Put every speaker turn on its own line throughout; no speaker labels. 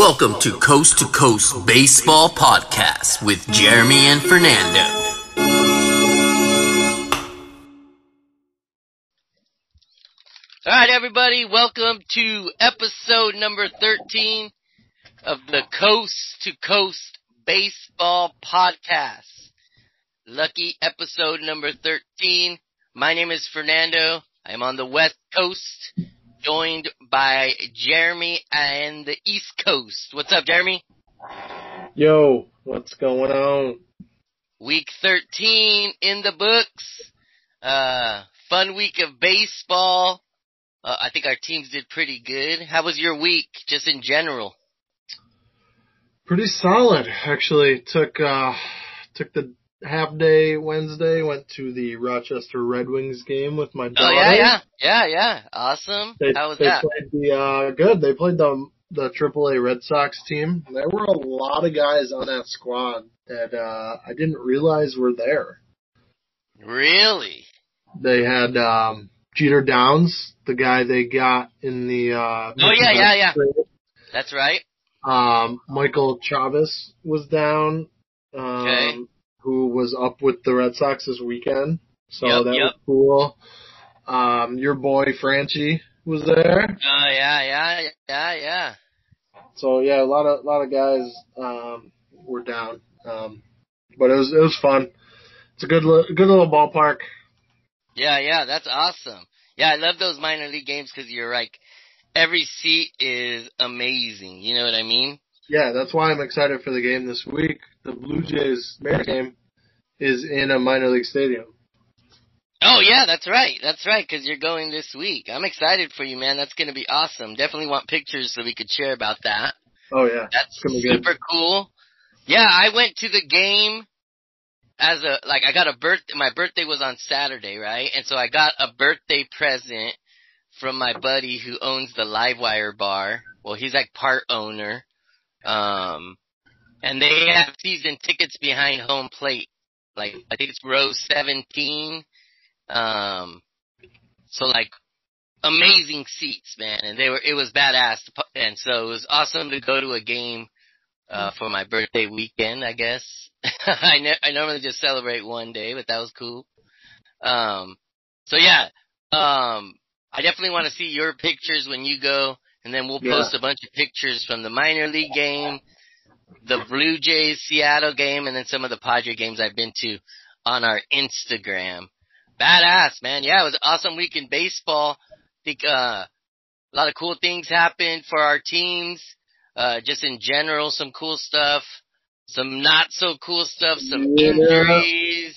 Welcome to Coast to Coast Baseball Podcast with Jeremy and Fernando.
All right, everybody, welcome to episode number 13 of the Coast to Coast Baseball Podcast. Lucky episode number 13. My name is Fernando. I'm on the West Coast joined by Jeremy and the East Coast. What's up, Jeremy?
Yo, what's going on?
Week 13 in the books. Uh, fun week of baseball. Uh, I think our teams did pretty good. How was your week, just in general?
Pretty solid, actually. Took, uh, took the half day Wednesday, went to the Rochester Red Wings game with my daughter.
Oh yeah, yeah, yeah, yeah. Awesome.
They,
How was
they
that?
played the uh good. They played the the AAA Red Sox team. There were a lot of guys on that squad that uh I didn't realize were there.
Really?
They had um Jeter Downs, the guy they got in the uh
Oh, yeah, yeah, yeah.
trade.
That's right.
Um Michael Chavis was down. Um
Okay.
Who was up with the Red Sox this weekend. So
Yep,
that
yep.
was cool. Um your boy Franchy was there.
Oh yeah, yeah, yeah, yeah.
So yeah, a lot of a lot of guys um were down. Um but it was it was fun. It's a good li- good little ballpark.
Yeah, yeah, that's awesome. Yeah, I love those minor league games because you're like, every seat is amazing. You know what I mean?
Yeah, that's why I'm excited for the game this week. The Blue Jays Mariners game is in a minor league stadium.
Oh yeah, that's right. That's right, because you're going this week. I'm excited for you, man. That's going to be awesome. Definitely want pictures so we could share about that.
Oh yeah.
That's
gonna be good.
super cool. Yeah, I went to the game as a like I got a birth my birthday was on Saturday, right? And so I got a birthday present from my buddy who owns the Livewire bar. Well, he's like part owner. Um and they have season tickets behind home plate. Like I think it's row 17. Um so like amazing seats, man, and they were it was badass, and so it was awesome to go to a game uh for my birthday weekend. I guess I ne- I normally just celebrate one day, but that was cool. Um, so yeah, um, I definitely want to see your pictures when you go, and then we'll
Yeah.
post a bunch of pictures from the minor league game, the Blue Jays Seattle game, and then some of the Padre games I've been to on our Instagram. Badass, man. Yeah, it was an awesome week in baseball. I think, uh, a lot of cool things happened for our teams. Uh, just in general, some cool stuff. Some not so cool stuff. Some
Yeah.
injuries.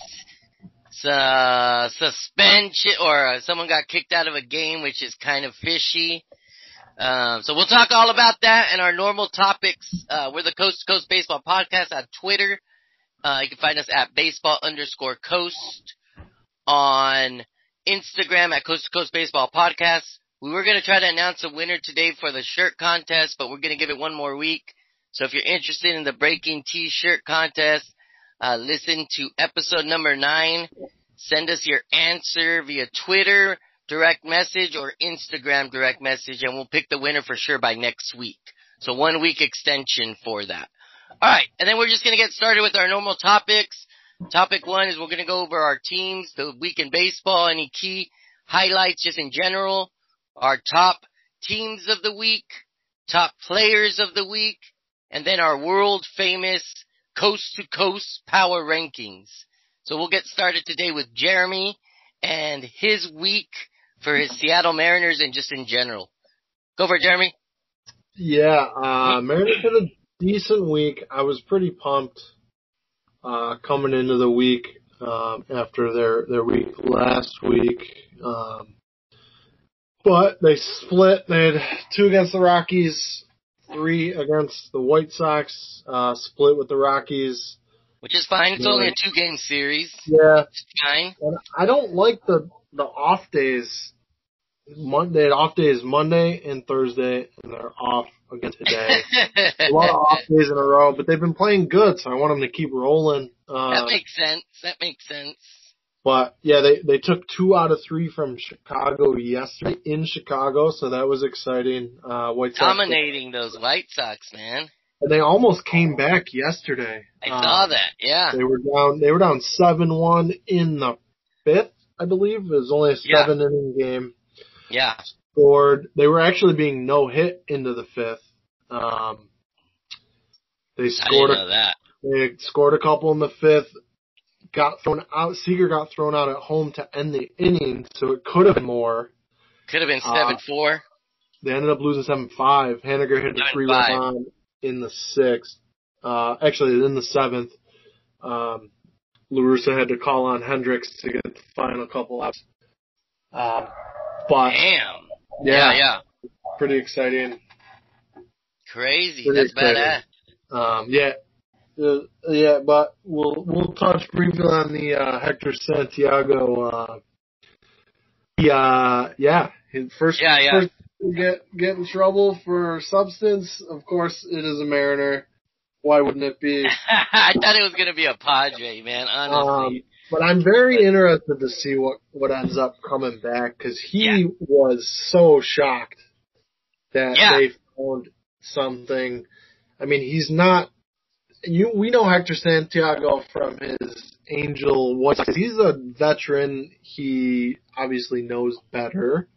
Uh, suspension, or uh, someone got kicked out of a game, which is kind of fishy. Um, so we'll talk all about that and our normal topics. Uh, we're the Coast to Coast Baseball Podcast on Twitter. Uh, you can find us at baseball underscore coast on Instagram at Coast to Coast Baseball Podcast. We were going to try to announce a winner today for the shirt contest, but we're going to give it one more week. So if you're interested in the Breaking T-shirt contest, uh, listen to episode number nine. Send us your answer via Twitter direct message or Instagram direct message, and we'll pick the winner for sure by next week. So one week extension for that. All right, and then we're just going to get started with our normal topics. Topic one is we're going to go over our teams, the week in baseball, any key highlights just in general, our top teams of the week, top players of the week, and then our world famous coast to coast power rankings. So we'll get started today with Jeremy and his week for his Seattle Mariners and just in general. Go for it, Jeremy.
Yeah, uh, Mariners had a decent week. I was pretty pumped uh, coming into the week um, after their their week last week. Um, but they split. They had two against the Rockies, three against the White Sox. Uh, split with the Rockies.
Which is fine. It's only a two game series.
Yeah,
It's fine.
and I don't like the the off days. Monday off days Monday and Thursday, and they're off again today. a lot of off days in a row, but they've been playing good, so I want them to keep rolling. Uh, that
makes sense. That makes sense.
But yeah, they they took two out of three from Chicago yesterday in Chicago, so that was exciting. Uh, White Sox
Dominating those White Sox, man.
and they almost came back yesterday.
I
Uh,
saw that. Yeah.
They were down. They were down seven one in the fifth, I believe. It was only a
Yeah.
seven inning game.
Yeah.
Scored. They were actually being no hit into the fifth. Um, they
I
scored.
didn't
A,
know that.
they scored a couple in the fifth. Got thrown out. Seager got thrown out at home to end the inning, so it could have been more.
Could have been
Uh,
seven four.
They ended up losing seven five. Haniger hit a
7-5.
three run in the sixth. Uh, actually in the seventh. Um, La Russa had to call on Hendriks to get the final couple outs. Um, but
Damn.
yeah,
Yeah. Yeah.
pretty exciting.
Crazy.
Pretty
That's
exciting.
badass.
Um, yeah, uh, yeah, but we'll we'll touch briefly on the uh, Hector Santiago. Uh, he, uh, yeah, his first,
Yeah, yeah.
first get get in trouble for substance. Of course, it is a Mariner. Why wouldn't it be?
I thought it was gonna be a Padre, man. Honestly.
Um, but I'm very interested to see what what ends up coming back because he
Yeah.
was so shocked that
Yeah.
they found something. I mean, he's not. You we know Hector Santiago from his Angel Sox. He's a veteran. He obviously knows better.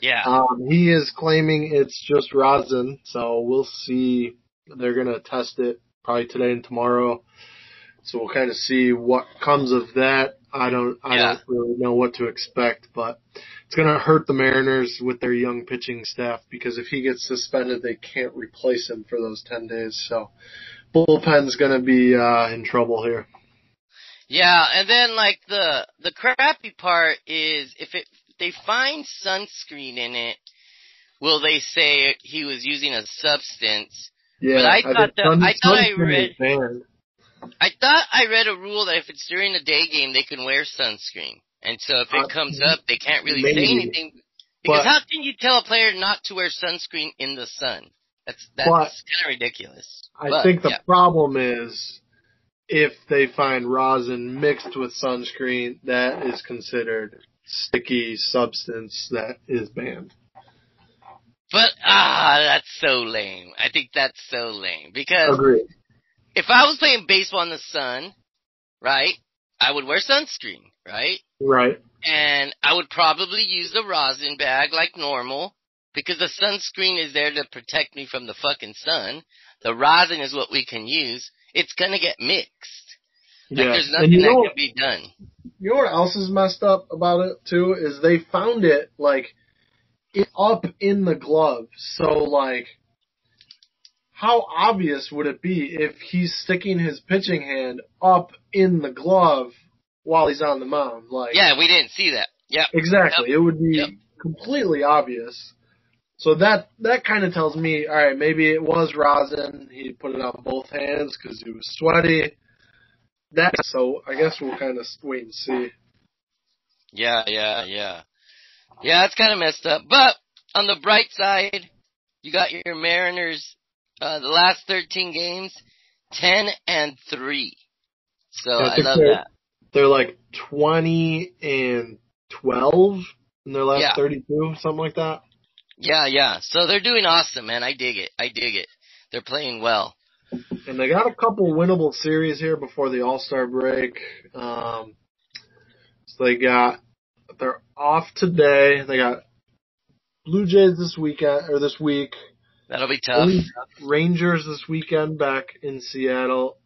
yeah.
Um, he is claiming it's just rosin, so we'll see. They're gonna test it probably today and tomorrow. So we'll kind of see what comes of that. I don't, I
Yeah.
don't really know what to expect, but it's gonna hurt the Mariners with their young pitching staff because if he gets suspended, they can't replace him for those ten days. So bullpen's gonna be uh, in trouble here.
Yeah, and then like the the crappy part is if it if they find sunscreen in it, will they say he was using a substance?
Yeah,
But I thought that-
sun-
I thought I read-
banned.
I thought I read a rule that if it's during the day game, they can wear sunscreen, and so if it
Uh,
comes up, they can't really
maybe.
say anything. Because
But-
how can you tell a player not to wear sunscreen in the sun? That's that's kind of ridiculous.
I
But,
think the
yeah.
problem is if they find rosin mixed with sunscreen, that is considered sticky substance that is banned.
But ah, that's so lame. I think that's so lame because
Agreed.
if I was playing baseball in the sun, right, I would wear sunscreen, right?
Right.
And I would probably use the rosin bag like normal because the sunscreen is there to protect me from the fucking sun. The rosin is what we can use. It's gonna get mixed. Like
yeah.
there's nothing
you know,
that can be done.
you know what else is messed up about it too is they found it like it up in the glove. So like how obvious would it be if he's sticking his pitching hand up in the glove while he's on the mound? Like
Yeah, we didn't see that. Yeah,
Exactly. It would be
Yep.
completely obvious. So that that kind of tells me, all right, maybe it was rosin. He put it on both hands because he was sweaty. That so I guess we'll kind of wait and see.
Yeah, yeah, yeah. Yeah, it's kind of messed up. But on the bright side, you got your Mariners, uh, the last 13 games, 10 and 3. So
Yeah, I
I love
they're-
that.
They're like twenty and twelve in their last
Yeah.
thirty-two, something like that.
Yeah, yeah. So they're doing awesome, man. I dig it. I dig it. They're playing well.
And they got a couple winnable series here before the All Star break. Um, so they got they're off today. They got Blue Jays this weekend or this week.
That'll be tough.
Rangers this weekend back in Seattle.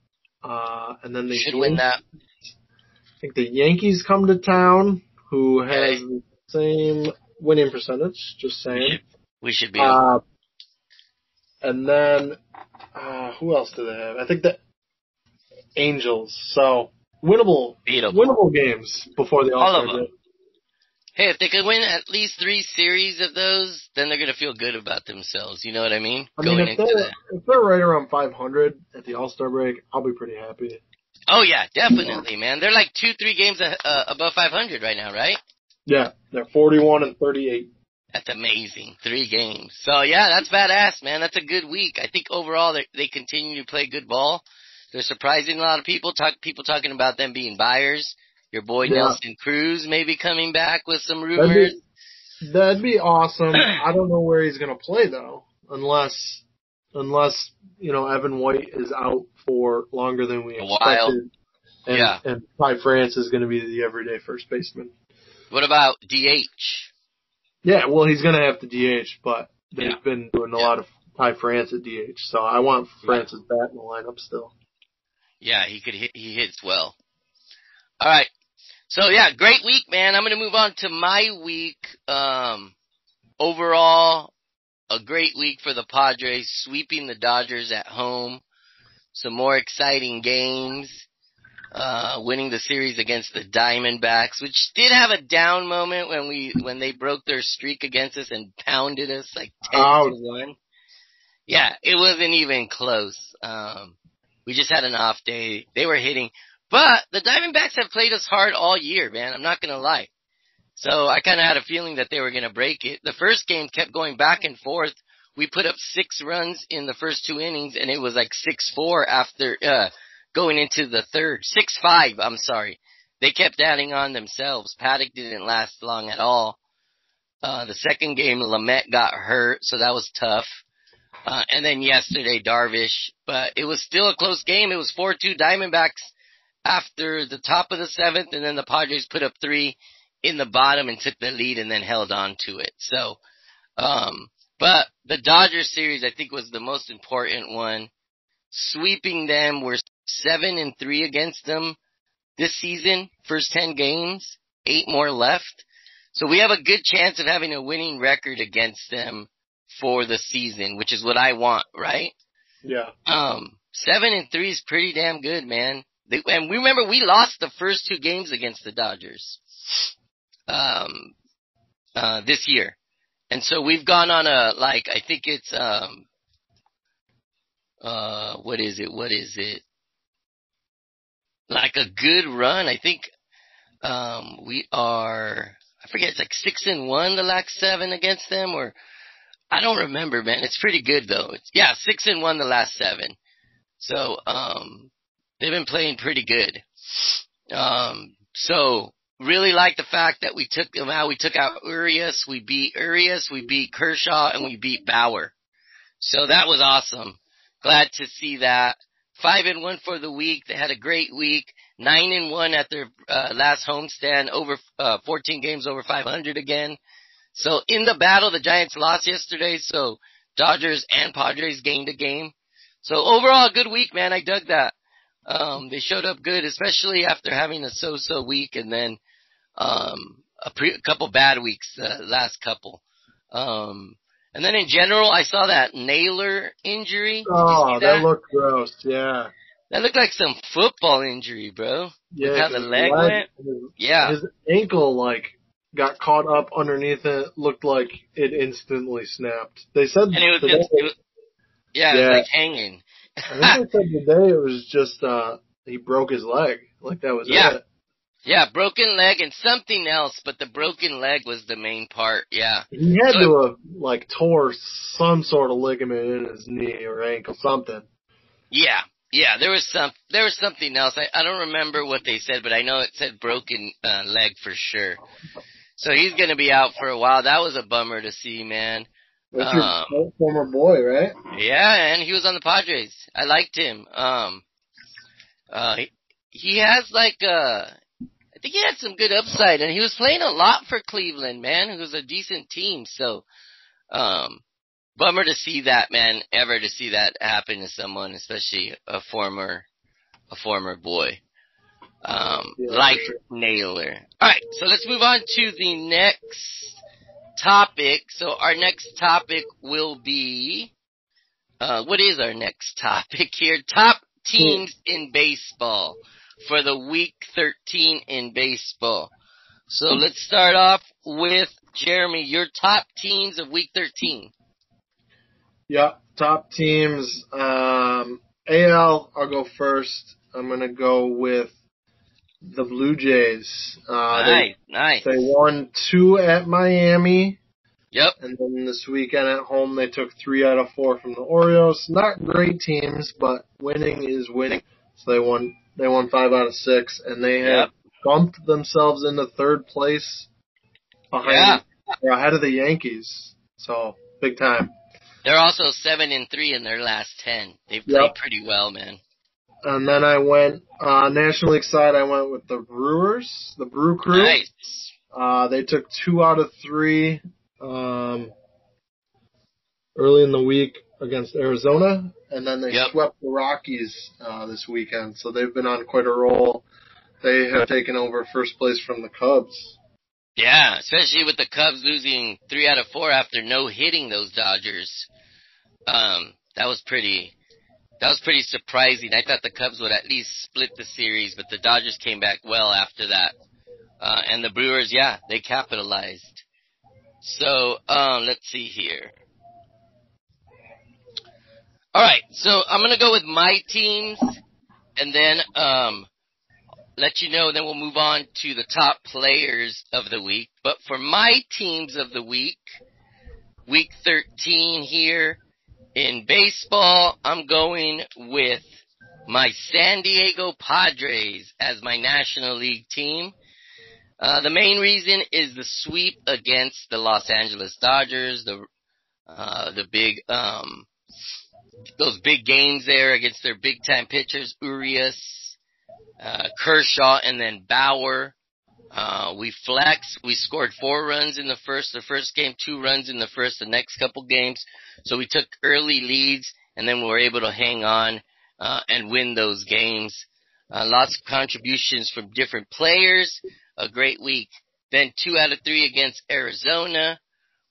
Uh, and then they
Should win that.
I think the Yankees come to town, who has
Okay.
the same winning percentage. Just
We
saying.
should, we should be.
Uh, and then uh, who else do they have? I think the Angels. So winnable,
beatable.
winnable games before the
All
Star
them.
break.
Hey, if they could win at least three series of those, then they're gonna feel good about themselves. You know what I mean?
I mean,
Going
if
into
they're
that.
if they're right around 500 at the All Star break, I'll be pretty happy.
Oh yeah, definitely, man. They're like two, three games uh, uh, above 500 right now, right?
Yeah, they're 41 and 38.
That's amazing. Three games. So yeah, that's badass, man. That's a good week. I think overall they they continue to play good ball. They're surprising a lot of people. Talk people talking about them being buyers Your boy
Yeah.
Nelson Cruz may be coming back with some
That'd
rumors.
be, that'd be awesome. I don't know where he's gonna play though, unless unless you know Evan White is out for longer than we
A while.
expected. And,
Yeah.
and Ty France is going to be the everyday first baseman.
What about DH?
Yeah, well, he's going to have to DH, but they've
Yeah.
been doing a
Yeah.
lot of Ty France at DH, so I want France's bat in the lineup still.
Yeah, he could hit, he hits well. All right. So yeah, great week, man. I'm going to move on to my week. Um, overall, a great week for the Padres, sweeping the Dodgers at home. Some more exciting games. Uh, winning the series against the Diamondbacks, which did have a down moment when we, when they broke their streak against us and pounded us like 10
Ouch.
to 1. Yeah, it wasn't even close. Um, we just had an off day. They were hitting, but the Diamondbacks have played us hard all year, man. I'm not gonna lie. So I kind of had a feeling that they were gonna break it. The first game kept going back and forth. We put up six runs in the first two innings, and it was like six four after uh going into the third. Six five. I'm sorry. They kept adding on themselves. Paddock didn't last long at all. Uh, the second game, Lamet got hurt, so that was tough. Uh, and then yesterday, Darvish, but it was still a close game. It was 4-2 Diamondbacks after the top of the seventh, and then the Padres put up three in the bottom and took the lead and then held on to it. So, um, but the Dodgers series, I think, was the most important one. Sweeping them, we're seven and three against them this season, first 10 games, eight more left. So we have a good chance of having a winning record against them for the season, which is what I want, right?
Yeah.
Um, seven and three is pretty damn good, man. They, and we remember we lost the first two games against the Dodgers, um, uh, this year. And so we've gone on a, like, I think it's, um, uh, what is it? What is it? Like a good run. I think, um, we are, I forget, it's like six and one the last seven against them or, I don't remember, man. It's pretty good though. It's, yeah, six and one the last seven. So, um, they've been playing pretty good. Um, so really like the fact that we took them out. We took out Urias. We beat Urias. We beat Kershaw and we beat Bauer. So that was awesome. Glad to see that. Five and one for the week. They had a great week. Nine and one at their uh, last homestand. Over uh, 14 games over 500 again. So in the battle, the Giants lost yesterday. So Dodgers and Padres gained a game. So overall, a good week, man. I dug that. Um, they showed up good, especially after having a so-so week and then um, a, pre- a couple bad weeks, uh, last couple. Um, and then in general, I saw that Naylor injury.
Oh,
see
that looked gross. Yeah.
That looked like some football injury, bro.
Yeah.
how the leg went?
His,
Yeah.
his ankle like got caught up underneath it. Looked like it instantly snapped. They said
And it was
today,
it was, yeah, it
Yeah.
was like hanging.
I think today it was just uh he broke his leg. Like that was
Yeah.
it.
yeah, broken leg and something else, but the broken leg was the main part. Yeah.
He had
So-
to have like tore some sort of ligament in his knee or ankle, something.
Yeah. Yeah, there was some, there was something else. I, I don't remember what they said, but I know it said broken uh, leg for sure. So he's gonna be out for a while. That was a bummer to see, man.
That's
Um,
your former boy, right?
Yeah, and he was on the Padres. I liked him. Um, uh, he, he has like, uh, I think he had some good upside and he was playing a lot for Cleveland, man, who's a decent team. So, um, bummer to see that, man, ever to see that happen to someone, especially a former, a former boy. Um,
Yeah,
like
sure.
Naylor. Alright, so let's move on to the next topic. So our next topic will be, uh, what is our next topic here? Top teams in baseball for the week 13 in baseball. So let's start off with Jeremy, your top teams of week 13.
Yeah, top teams. Um, AL, I'll go first. I'm gonna go with the Blue Jays. Uh,
nice, nice.
they, they won two at Miami,
Yep.
and then this weekend at home they took three out of four from the Orioles. Not great teams, but winning is winning. So they won. They won five out of six, and they have
Yep.
bumped themselves into third place behind or ahead of the Yankees. So big time.
They're also seven and three in their last ten. They've played
Yep.
pretty well, man.
And then I went uh National League side. I went with the Brewers, the Brew Crew.
Nice.
Uh, they took two out of three um, early in the week against Arizona, and then they
Yep.
swept the Rockies uh, this weekend. So they've been on quite a roll. They have taken over first place from the Cubs.
Yeah, especially with the Cubs losing three out of four after no hitting those Dodgers. Um, that was pretty. That was pretty surprising. I thought the Cubs would at least split the series, but the Dodgers came back well after that. Uh, and the Brewers, yeah, they capitalized. So, um, let's see here. Alright, so I'm gonna go with my teams, and then, um, let you know, then we'll move on to the top players of the week. But for my teams of the week, week 13 here in baseball, I'm going with my San Diego Padres as my National League team. Uh, the main reason is the sweep against the Los Angeles Dodgers, the uh, the big um, those big games there against their big time pitchers, Urias, uh, Kershaw, and then Bauer. Uh, we flexed. We scored four runs in the first. The first game, two runs in the first. The next couple games, so we took early leads, and then we were able to hang on uh, and win those games. Uh, lots of contributions from different players. A great week. Then two out of three against Arizona,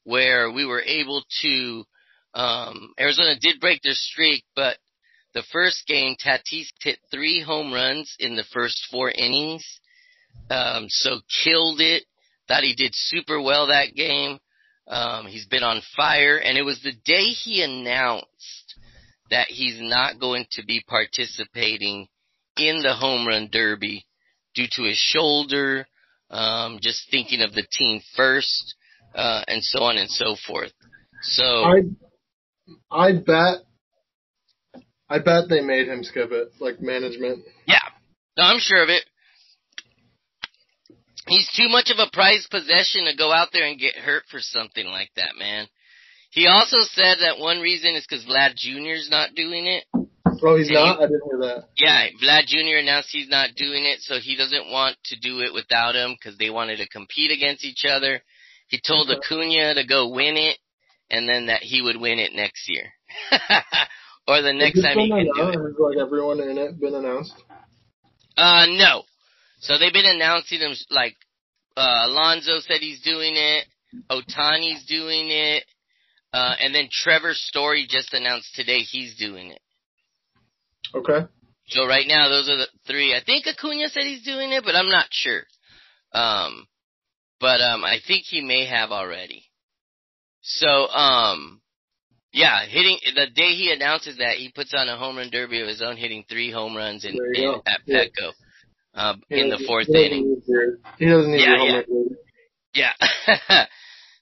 where we were able to. Um, Arizona did break their streak, but the first game, Tatis hit three home runs in the first four innings. Um, so killed it. Thought he did super well that game. Um, he's been on fire, and it was the day he announced that he's not going to be participating in the home run derby due to his shoulder, um, just thinking of the team first, uh, and so on and so forth. So
I I bet I bet they made him skip it, like management.
Yeah. No, I'm sure of it. He's too much of a prized possession to go out there and get hurt for something like that, man. He also said that one reason is because Vlad Jr.'s not doing it.
Oh, he's
And
not.
you-
I didn't hear that.
Yeah, Vlad Jr. announced he's not doing it, so he doesn't want to do it without him because they wanted to compete against each other. He told
Okay.
Acuna to go win it, and then that he would win it next year, or the next time he can do it.
Has, like everyone in it been announced?
Uh, no. So they've been announcing them like uh, Alonso said he's doing it, Ohtani's doing it, uh, and then Trevor Story just announced today he's doing it.
Okay.
So right now those are the three. I think Acuna said he's doing it, but I'm not sure. Um, but um, I think he may have already. So um, yeah, hitting the day he announces that he puts on a home run derby of his own, hitting three home runs in, in at
Yeah.
Uh, in the fourth
he
inning.
He doesn't need
Yeah,
your yeah.
Yeah.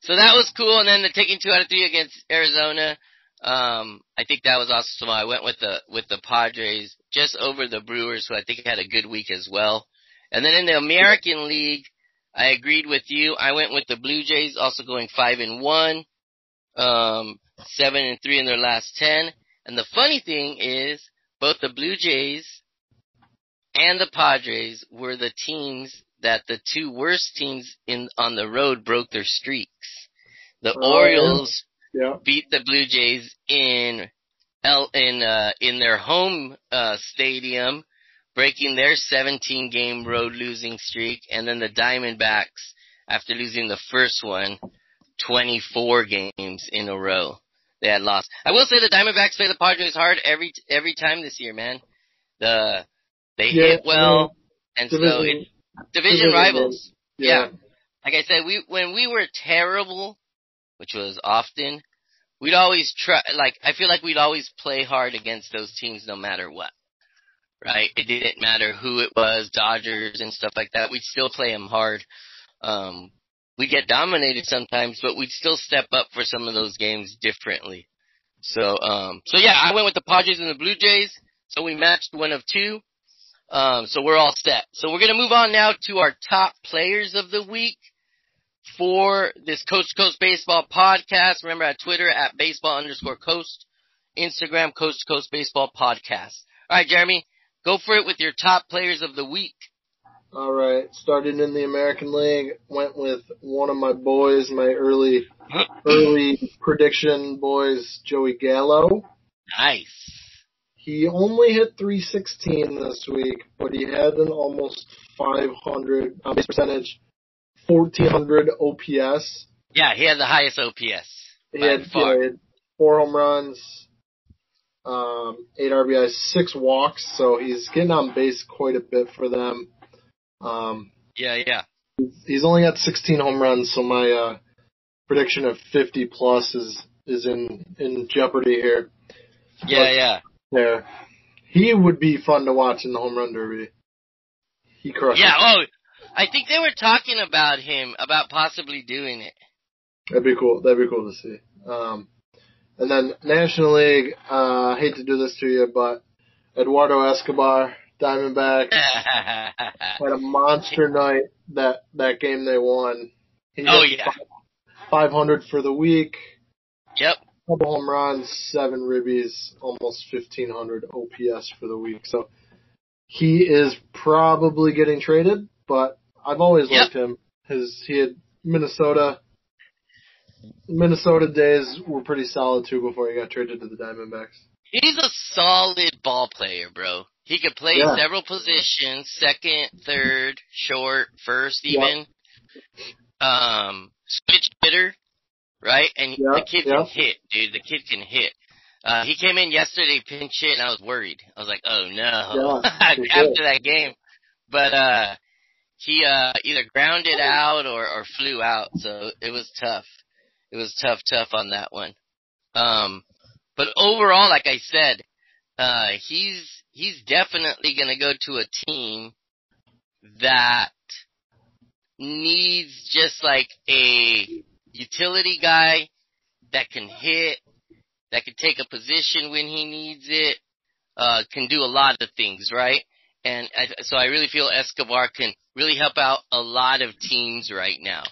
so that was cool. And then the taking two out of three against Arizona. Um, I think that was awesome. I went with the with the Padres just over the Brewers, who I think had a good week as well. And then in the American League, I agreed with you. I went with the Blue Jays, also going five and one, um, seven and three in their last ten. And the funny thing is, both the Blue Jays and the Padres were the teams that the two worst teams in on the road broke their streaks. The
Oh.
Orioles
Yeah.
beat the Blue Jays in L in uh in their home uh stadium, breaking their 17 game road losing streak, and then the Diamondbacks after losing the first one, 24 games in a row. They had lost. I will say the Diamondbacks play the Padres hard every every time this year, man. The they
Yeah,
hit well, and so
Division-
it, division
division
rivals.
Yeah.
Like I said, we when we were terrible, which was often, we'd always try. Like I feel like we'd always play hard against those teams, no matter what. Right? It didn't matter who it was, Dodgers and stuff like that. We'd still play them hard. Um, we get dominated sometimes, but we'd still step up for some of those games differently. So, um, so yeah, I went with the Padres and the Blue Jays. So we matched one of two. Um, so we're all set. So we're gonna move on now to our top players of the week for this Coast to Coast Baseball podcast. Remember at Twitter at baseball underscore coast, Instagram Coast to Coast Baseball podcast. All right, Jeremy, go for it with your top players of the week.
All right, started in the American League, went with one of my boys, my early early prediction boys, Joey Gallo.
Nice.
He only hit 316 this week, but he had an almost 500 uh, base percentage, 1400 OPS.
Yeah, he had the highest OPS.
He had, yeah, he had four home runs, um, eight RBIs, six walks, so he's getting on base quite a bit for them. Um,
Yeah, yeah.
he's only got 16 home runs, so my uh, prediction of 50 plus is is in in jeopardy here.
Yeah,
But-
yeah.
There, he would be fun to watch in the home run derby. He crushed.
Yeah,
it.
oh, I think they were talking about him, about possibly doing it.
That'd be cool. That'd be cool to see. Um, and then National League. Uh, I hate to do this to you, but Eduardo Escobar, Diamondbacks, had a monster night that that game they won. He
oh, yeah.
500 for the week.
Yep.
Couple home runs, seven ribbies, almost 1500 OPS for the week. So he is probably getting traded, but I've always
Yep.
liked him. His he had Minnesota. Minnesota days were pretty solid too before he got traded to the Diamondbacks.
He's a solid ball player, bro. He could play
Yeah.
several positions, second, third, short, first even. Um, switch hitter, right? And
Yeah,
the kid
yeah.
can hit, dude. The kid can hit. Uh, he came in yesterday pinch hit and I was worried. I was like, oh no.
Yeah,
After that game. But, uh, he, uh, either grounded out or, or flew out. So it was tough. It was tough, tough on that one. Um, but overall, like I said, uh, he's he's definitely going to go to a team that needs just like a utility guy that can hit, that can take a position when he needs it, uh, can do a lot of things, right? And I, so I really feel Escobar can really help out a lot of teams right now.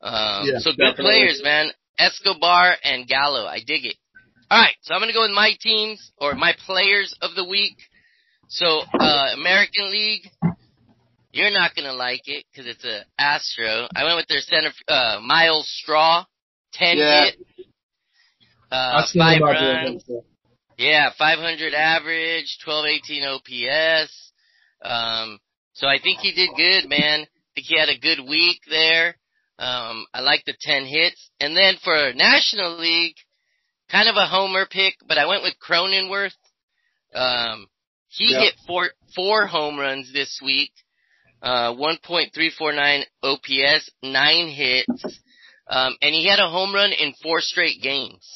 Um,
Yeah,
so good
definitely.
players, man. Escobar and Gallo. I dig it. All right, so I'm gonna go with my teams or my players of the week. So uh, American League, you're not gonna like it because it's a Astro. I went with their center, uh, Myles Straw, ten
Yeah.
hit, uh, five
him out there
runs. Yeah, 500 average, 1218 OPS. Um, so I think he did good, man. I think he had a good week there. Um, I like the 10 hits. And then for National League, kind of a homer pick, but I went with Cronenworth. Um, he
Yep.
hit four, four home runs this week. Uh, 1.349 OPS, nine hits. Um, and he had a home run in four straight games.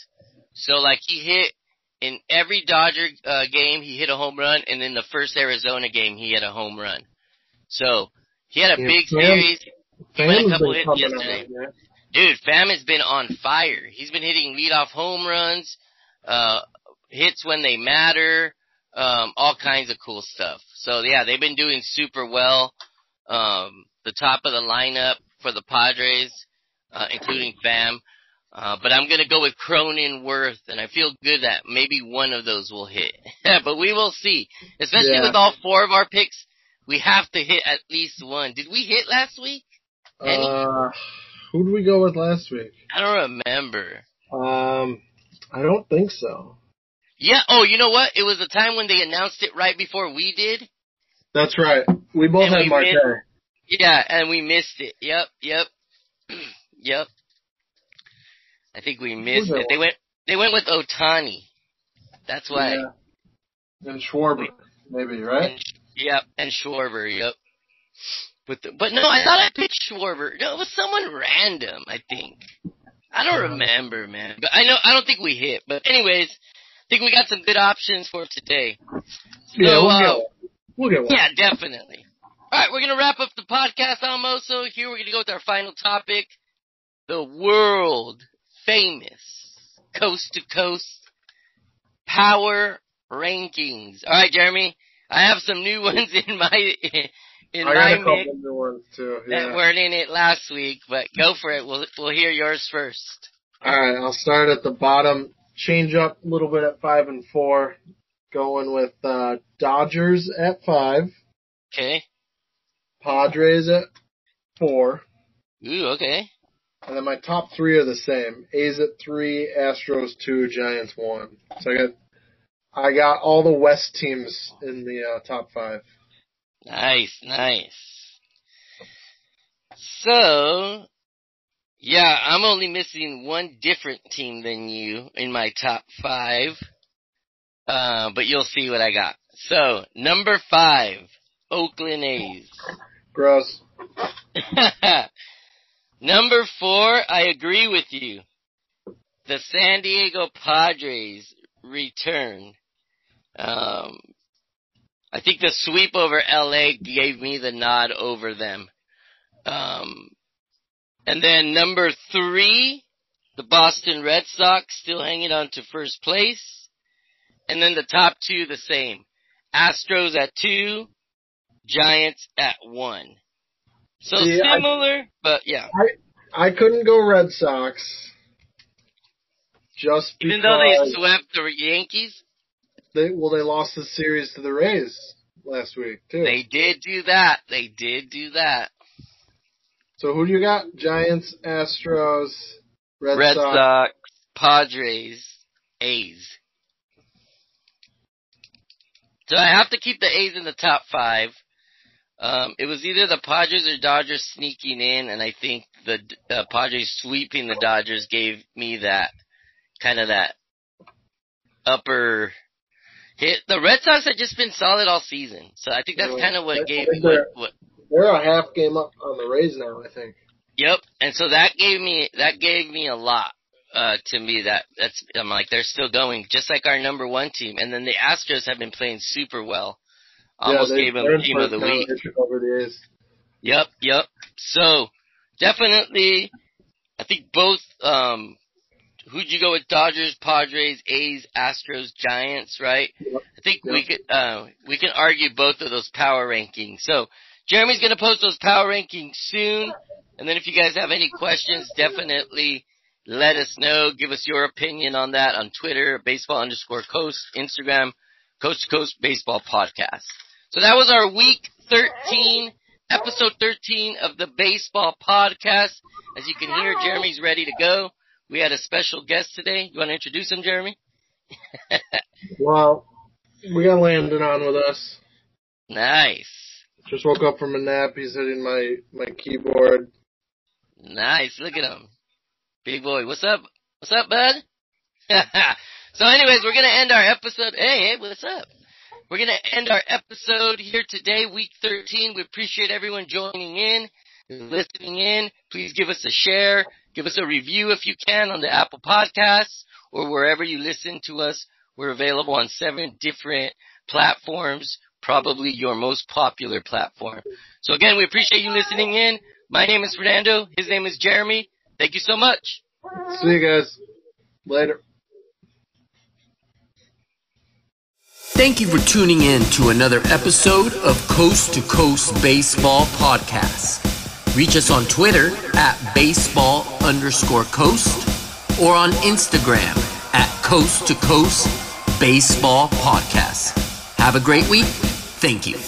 So like he hit in every Dodger uh, game, he hit a home run, and in the first Arizona game, he had a home run. So he had a
Yeah,
big
Sam-
series. He went a couple hits yesterday.
out.
Dude, Fam has been on fire. He's been hitting leadoff home runs, uh, hits when they matter, um, all kinds of cool stuff. So yeah, they've been doing super well. Um, the top of the lineup for the Padres, uh, including Fam. Uh, but I'm gonna go with Cronenworth, and I feel good that maybe one of those will hit. but we will see. Especially
Yeah.
with all four of our picks, we have to hit at least one. Did we hit last week? Any?
Uh, who did we go with last week?
I don't remember.
Um, I don't think so.
Yeah. Oh, you know what? It was the time when they announced it right before we did.
That's right. We both
And
had
we
Marte.
missed- Yeah, and we missed it. Yep. Yep. yep. I think we missed it. They went. They went with Ohtani. That's why.
Yeah. And Schwarber, maybe, right?
And, yep. And Schwarber. Yep. But the, but no, I thought I picked Schwarber. No, it was someone random. I think. I don't remember, man. But I know. I don't think we hit. But anyways, I think we got some good options for today.
Yeah, we'll
uh.
We'll get one.
Yeah, definitely. All right, we're gonna wrap up the podcast almost. So here we're gonna go with our final topic: the world famous coast to coast power rankings. All right, Jeremy, I have some new ones in my in
I got
my
a couple
mix
new ones too.
that weren't in it last week. But go for it. We'll we'll hear yours first.
All right, I'll start at the bottom. Change up a little bit at five and four. Going with uh, Dodgers at five,
Okay.
Padres at four,
Ooh. Okay.
and then my top three are the same: A's at three, Astros two, Giants one. So I got I got all the West teams in the uh, top five.
Nice. Nice. So. Yeah, I'm only missing one different team than you in my top five. Uh, but you'll see what I got. So, number five, Oakland A's.
Gross.
Number four, I agree with you. The San Diego Padres return. Um, I think the sweep over LA gave me the nod over them. Um, and then number three, the Boston Red Sox still hanging on to first place. And then the top two the same. Astros at two, Giants at one. So
See, I-
similar, but yeah.
I couldn't go Red Sox. Just because
Even though they swept the Yankees,
they well they lost the series to the Rays last week too.
they did do that. They did do that.
so who do you got? Giants, Astros, Red,
Red
Sox.
Sox, Padres, A's. So I have to keep the A's in the top five. Um, it was either the Padres or Dodgers sneaking in, and I think the uh, Padres sweeping the Dodgers gave me that kind of that upper hit. The Red Sox had just been solid all season, so I think that's kind of what gave
think
what,
they're-
what
They're a half game up on the Rays now, I think.
Yep. And so that gave me that gave me a lot uh to me that that's I'm like they're still going just like our number 1 team and then the Astros have been playing super well. Almost
yeah, they,
gave them team of the week.
Over the A's.
Yep, yep. So definitely I think both um who'd you go with Dodgers, Padres, A's, Astros, Giants, right?
Yep.
I think
Yep.
we could uh we can argue both of those power rankings. So Jeremy's gonna post those power rankings soon. And then if you guys have any questions, definitely let us know. Give us your opinion on that on Twitter, baseball underscore coast, Instagram, coast to coast baseball podcast. So that was our week 13, episode 13 of the baseball podcast. As you can hear, Jeremy's ready to go. We had a special guest today. You want to introduce him, Jeremy?
Well, we got Landon on with us.
Nice.
Just woke up from a nap. He's hitting my my keyboard.
Nice. Look at him. Big boy. What's up? What's up, bud? so anyways, we're to end our episode. Hey, hey, what's up? We're to end our episode here today, week 13. We appreciate everyone joining in, listening in. Please give us a share. Give us a review if you can on the Apple Podcasts or wherever you listen to us. We're available on seven different platforms, probably your most popular platform. So again, we appreciate you listening in. My name is Fernando. His name is Jeremy. Thank you so much.
See you guys later.
Thank you for tuning in to another episode of Coast to Coast Baseball Podcast. Reach us on Twitter at baseball underscore coast or on Instagram at Coast to Coast Baseball Podcast. Have a great week. Thank you.